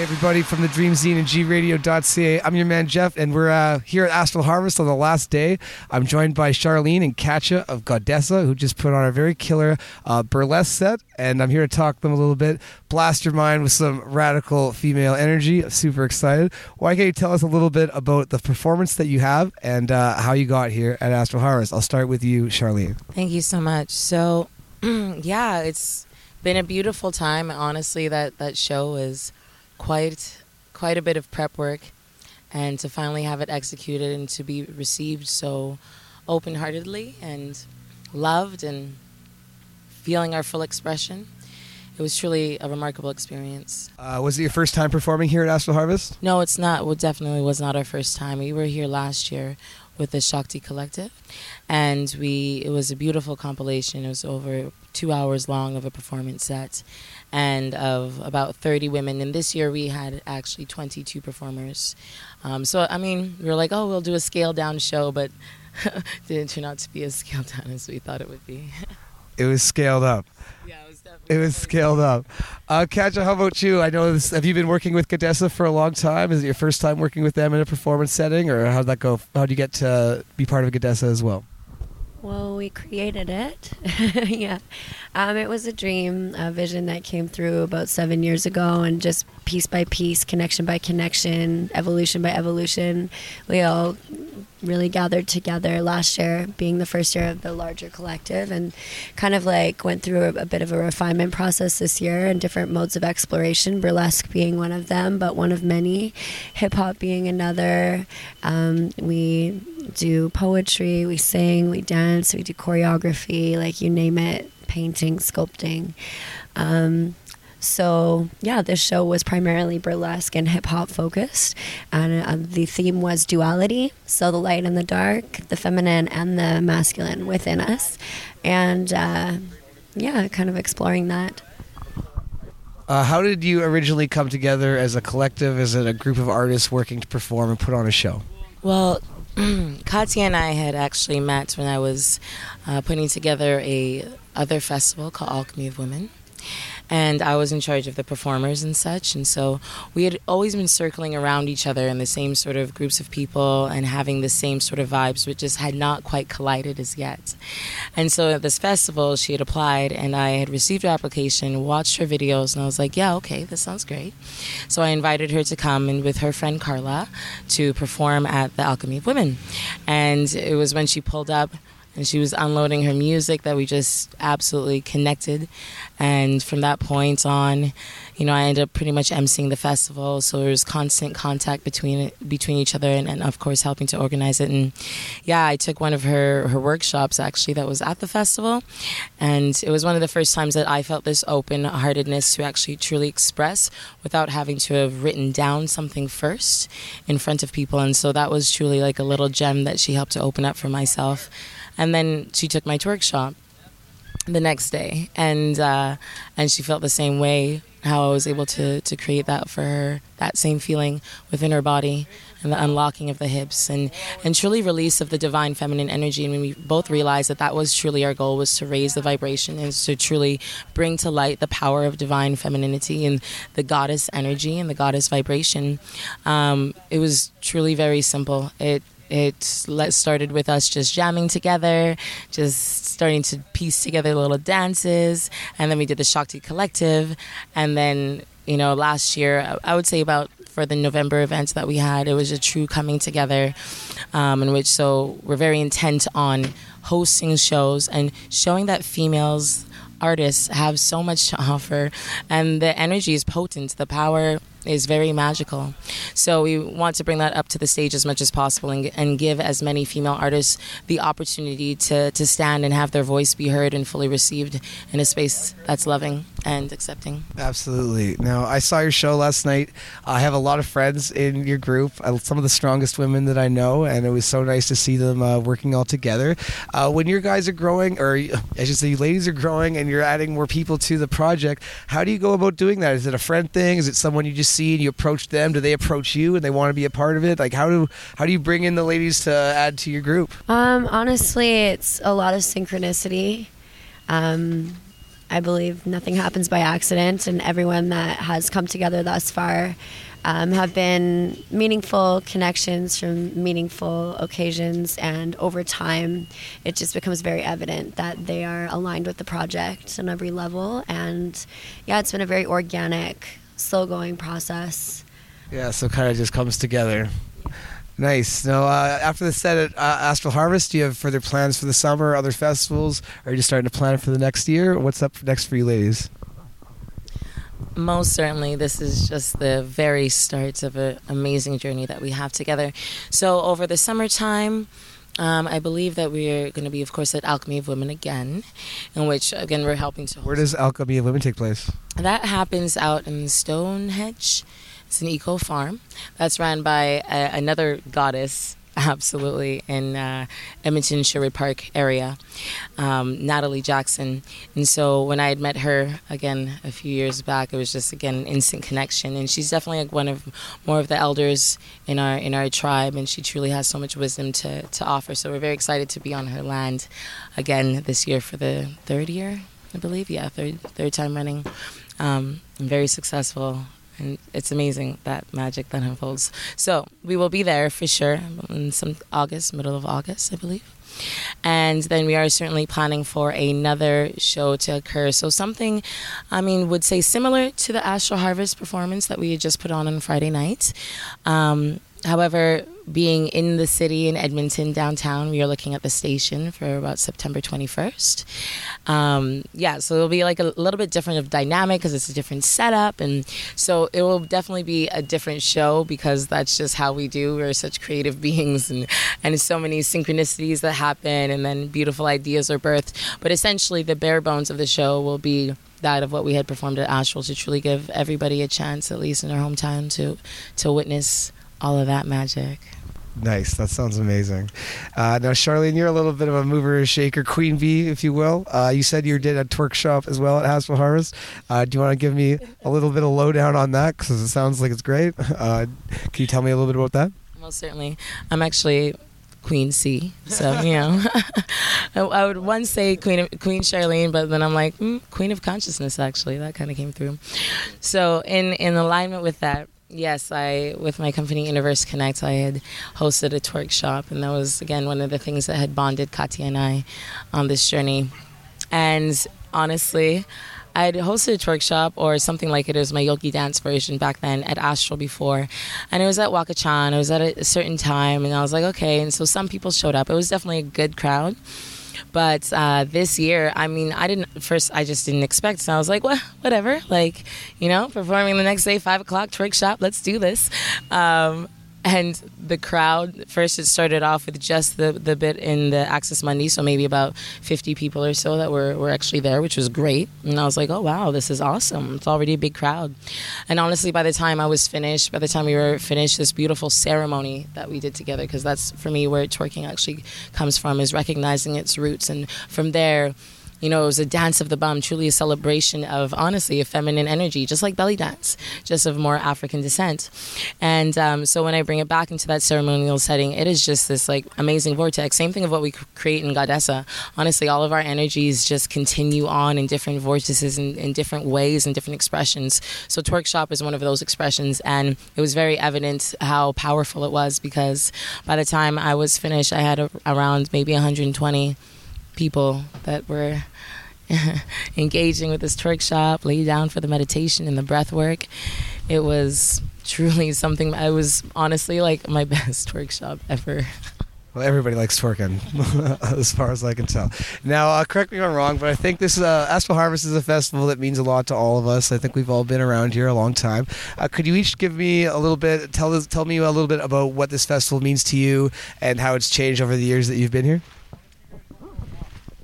Hey everybody from the Dream Zine and gradio.ca. I'm your man Jeff, and we're uh, here at Astral Harvest on the last day. I'm joined by Charlene and Kahtja of Goddessa, who just put on a very killer uh, burlesque set, and I'm here to talk to them a little bit, blast your mind with some radical female energy. I'm super excited. Why can't you tell us a little bit about the performance that you have and uh, how you got here at Astral Harvest? I'll start with you, Charlene. Thank you so much. So, yeah, it's been a beautiful time. Honestly, that that show is quite quite a bit of prep work, and to finally have it executed and to be received so open-heartedly and loved and feeling our full expression. It was truly a remarkable experience. Uh, was it your first time performing here at Astral Harvest? No, it's not. Well, definitely was not our first time. We were here last year with the Shakti Collective, and we it was a beautiful compilation. It was over two hours long of a performance set, and of about 30 women. And this year we had actually 22 performers. Um, so, I mean, we were like, oh, we'll do a scaled down show, but didn't turn out to be as scaled down as we thought it would be. it was scaled up. It was scaled up. Uh, Kahtja, how about you? I know this. Have you been working with Goddessa for a long time? Is it your first time working with them in a performance setting, or how'd that go? How'd you get to be part of Goddessa as well? Well, we created it. yeah. Um, it was a dream, a vision that came through about seven years ago, and just piece by piece, connection by connection, evolution by evolution, we all really gathered together last year, being the first year of the larger collective, and kind of like went through a, a bit of a refinement process this year and different modes of exploration, burlesque being one of them, but one of many, hip hop being another. Um, we do poetry, we sing, we dance, we do choreography, like you name it, painting, sculpting. Um, so yeah, this show was primarily burlesque and hip hop focused, and uh, the theme was duality. So the light and the dark, the feminine and the masculine within us, and uh, yeah, kind of exploring that. Uh, how did you originally come together as a collective, as a group of artists working to perform and put on a show? Well, Kahtja and I had actually met when I was uh, putting together a other festival called Alchemy of Women and I was in charge of the performers and such. And so we had always been circling around each other in the same sort of groups of people and having the same sort of vibes, which just had not quite collided as yet. And so at this festival, she had applied, and I had received her application, watched her videos, and I was like, yeah, okay, this sounds great. So I invited her to come and with her friend Carla to perform at the Alchemy of Women. And it was when she pulled up and she was unloading her music that we just absolutely connected. And from that point on, you know, I ended up pretty much emceeing the festival, so there was constant contact between between each other, and, and, of course helping to organize it. And yeah, I took one of her her workshops actually that was at the festival, and it was one of the first times that I felt this open heartedness to actually truly express without having to have written down something first in front of people. And so that was truly like a little gem that she helped to open up for myself. And then she took my workshop the next day, and uh, and she felt the same way. How I was able to to create that for her, that same feeling within her body, and the unlocking of the hips, and and truly release of the divine feminine energy. And we both realized that that was truly our goal was to raise the vibration and to truly bring to light the power of divine femininity and the goddess energy and the goddess vibration. Um, it was truly very simple. It it started with us just jamming together, just starting to piece together little dances, and then we did the Shakti Collective, and then you know last year I would say about for the November events that we had, it was a true coming together, um, in which so we're very intent on hosting shows and showing that females artists have so much to offer and the energy is potent the power is very magical. So we want to bring that up to the stage as much as possible and, and give as many female artists the opportunity to, to stand and have their voice be heard and fully received in a space that's loving and accepting. Absolutely. Now, I saw your show last night. I have a lot of friends in your group, uh, some of the strongest women that I know, and it was so nice to see them uh, working all together. Uh, when your guys are growing, or I should say, you ladies are growing, and you're adding more people to the project, how do you go about doing that? Is it a friend thing? Is it someone you just see and you approach them? Do they approach you and they want to be a part of it? Like how do how do you bring in the ladies to add to your group? Um, honestly, it's a lot of synchronicity. Um, I believe nothing happens by accident, and everyone that has come together thus far um, have been meaningful connections from meaningful occasions, and over time, it just becomes very evident that they are aligned with the project on every level. And yeah, it's been a very organic, slow going process. Yeah, so kind of just comes together. Nice. Now, uh, after the set at uh, Astral Harvest, do you have further plans for the summer, other festivals? Are you just starting to plan for the next year? What's up next for you ladies? Most certainly, this is just the very start of an amazing journey that we have together. So, over the summertime, um, I believe that we're going to be, of course, at Alchemy of Women again, in which, again, we're helping to. Where does Alchemy of Women take place? That happens out in Stonehenge. It's an eco farm that's run by a, another goddess, absolutely, in uh, Edmonton Sherwood Park area, um, Natalie Jackson. And so when I had met her again a few years back, it was just again an instant connection. And she's definitely like one of more of the elders in our in our tribe, and she truly has so much wisdom to to offer. So we're very excited to be on her land again this year for the third year, I believe. Yeah, third third time running. Um, very successful and it's amazing that magic that unfolds. So we will be there for sure in some August, middle of August, I believe. And then we are certainly planning for another show to occur. So something, I mean, would say similar to the Astral Harvest performance that we just put on on Friday night. Um, however, being in the city in Edmonton downtown, we are looking at the station for about September 21st. Um, yeah, so it'll be like a little bit different of dynamic because it's a different setup, and so it will definitely be a different show because that's just how we do. We're such creative beings, and and so many synchronicities that happen, and then beautiful ideas are birthed. But essentially, the bare bones of the show will be that of what we had performed at Astral to truly give everybody a chance, at least in our hometown, to to witness all of that magic. Nice. That sounds amazing. Uh, now, Charlene, you're a little bit of a mover, and shaker, queen bee, if you will. Uh, you said you did a twerk shop as well at Astral Harvest. Uh, do you want to give me a little bit of lowdown on that? Because it sounds like it's great. Uh, can you tell me a little bit about that? Most certainly. I'm actually Queen C. So you know, I, I, would once say Queen Queen Charlene, but then I'm like mm, Queen of Consciousness. Actually, that kind of came through. So in in alignment with that, Yes, I with my company Universe Connect, I had hosted a twerk shop, and that was again one of the things that had bonded Kahtja and I on this journey. And honestly, I had hosted a twerk shop or something like it. It was my yogi dance version back then at Astral before. And it was at Wakachan. It was at a certain time. And I was like, okay. And so some people showed up. It was definitely a good crowd. But uh, this year, I mean, I didn't first. I just didn't expect. So I was like, well, whatever. Like, you know, performing the next day, five o'clock, trick shop. Let's do this. Um, and the crowd first it started off with just the, the bit in the access monday so maybe about 50 people or so that were, were actually there which was great. And i was like oh wow this is awesome. It's already a big crowd. And honestly by the time i was finished by the time we were finished this beautiful ceremony that we did together because that's for me where twerking actually comes from is recognizing its roots. And from there you know, it was a dance of the bum, truly a celebration of honestly a feminine energy, just like belly dance, just of more African descent. And um, so when I bring it back into that ceremonial setting, it is just this like amazing vortex. Same thing of what we create in Goddessa. Honestly, all of our energies just continue on in different vortices in, in different ways and different expressions. So twerk shop is one of those expressions, and it was very evident how powerful it was because by the time I was finished, I had a, around maybe 120 people that were engaging with this twerk shop, lay down for the meditation and the breath work. It was truly something. I was honestly like my best twerk shop ever. Well, everybody likes twerking, as far as I can tell. Now, uh, correct me if I'm wrong, but I think this uh, Harvest is a festival that means a lot to all of us. I think we've all been around here a long time. Uh, could you each give me a little bit, tell tell me a little bit about what this festival means to you and how it's changed over the years that you've been here?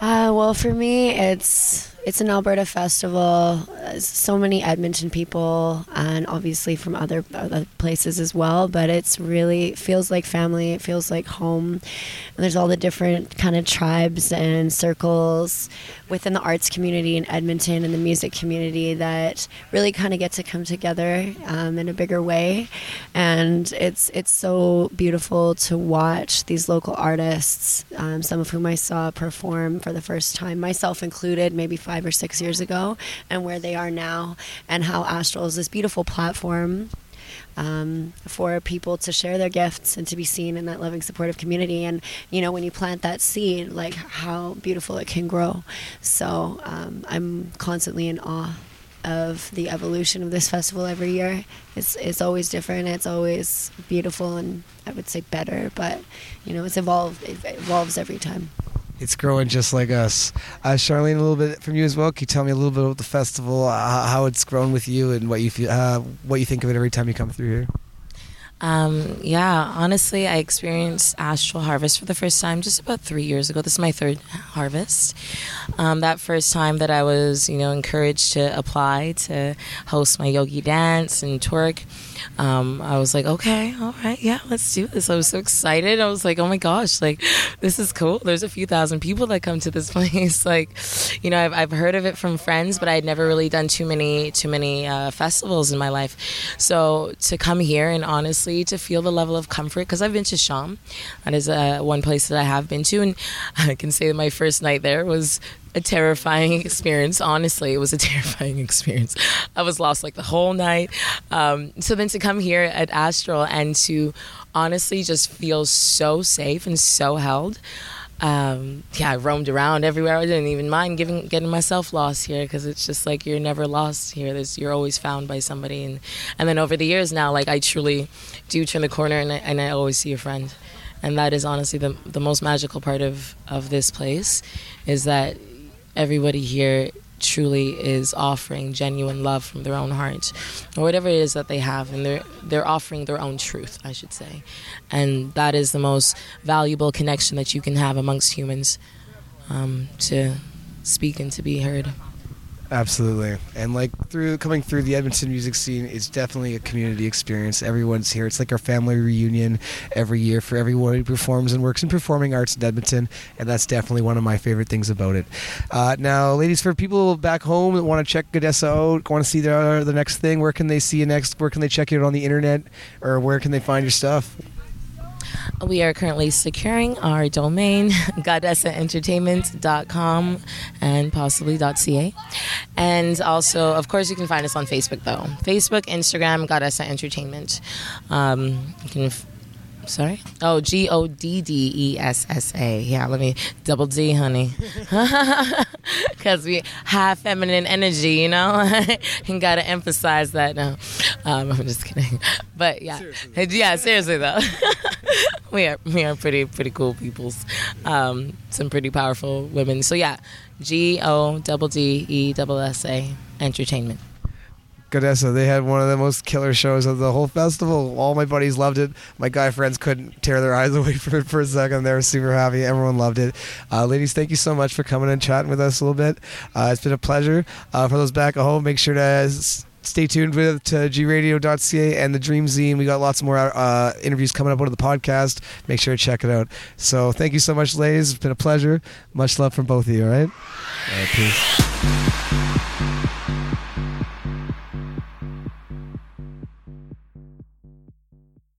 Uh, well, for me, it's it's an Alberta festival. So many Edmonton people, and obviously from other other places as well. But it's really feels like family. It feels like home. And there's all the different kind of tribes and circles within the arts community in Edmonton and the music community that really kind of get to come together um, in a bigger way. And it's it's so beautiful to watch these local artists, um, some of whom I saw perform for the first time, myself included, maybe five five or six years ago and where they are now, and how Astral is this beautiful platform um, for people to share their gifts and to be seen in that loving, supportive community. And you know, when you plant that seed, like how beautiful it can grow. So um, I'm constantly in awe of the evolution of this festival every year. It's it's always different. It's always beautiful, and I would say better. But you know, it's evolved. It evolves every time. It's growing just like us. Uh, Charlene, a little bit from you as well. Can you tell me a little bit about the festival, uh, how it's grown with you, and what you feel, uh, what you think of it every time you come through here? Um, yeah, honestly, I experienced Astral Harvest for the first time just about three years ago. This is my third harvest. Um, that first time that I was, you know, encouraged to apply to host my yogi dance and twerk, um, I was like, okay, all right, yeah, let's do this. I was so excited. I was like, oh my gosh, like this is cool. There's a few thousand people that come to this place. like, you know, I've, I've heard of it from friends, but I had never really done too many too many uh, festivals in my life. So to come here and honestly to feel the level of comfort because I've been to Sham. That is uh, one place that I have been to, and I can say that my first night there was a terrifying experience. Honestly, it was a terrifying experience. I was lost like the whole night. Um, so then to come here at Astral and to honestly just feel so safe and so held um, yeah, I roamed around everywhere. I didn't even mind giving, getting myself lost here because it's just like you're never lost here. There's, you're always found by somebody. And, and then over the years now, like I truly do turn the corner and I, and I always see a friend. And that is honestly the, the most magical part of, of this place is that everybody here truly is offering genuine love from their own heart or whatever it is that they have and they're they're offering their own truth I should say. And that is the most valuable connection that you can have amongst humans um, to speak and to be heard Absolutely, and like through coming through the Edmonton music scene, it's definitely a community experience. Everyone's here. It's like our family reunion every year for everyone who performs and works in performing arts in Edmonton, and that's definitely one of my favorite things about it. Uh, now, ladies, for people back home that want to check Goddessa out, want to see the the next thing, where can they see you next? Where can they check you out on the internet, or where can they find your stuff? We are currently securing our domain, goddessaentertainment.com and possibly .ca. And also, of course, you can find us on Facebook, though. Facebook, Instagram, Goddessa Entertainment. Um, you can Sorry? Oh, G O D D E S S A. Yeah, let me double D, honey. Because we have feminine energy, you know? and got to emphasize that now. Um, I'm just kidding. But yeah. Seriously. Yeah, seriously, though. we are we are pretty pretty cool peoples. Um, some pretty powerful women. So yeah, G O double D E double S A Entertainment. Goddessa, they had one of the most killer shows of the whole festival. All my buddies loved it. My guy friends couldn't tear their eyes away from it for a second. They were super happy. Everyone loved it. Uh, ladies, thank you so much for coming and chatting with us a little bit. Uh, it's been a pleasure. Uh, for those back at home, make sure to stay tuned with to gradio.ca and the Dream Zine. We got lots more uh, interviews coming up of the podcast. Make sure to check it out. So thank you so much, ladies. It's been a pleasure. Much love from both of you. All right. All right peace.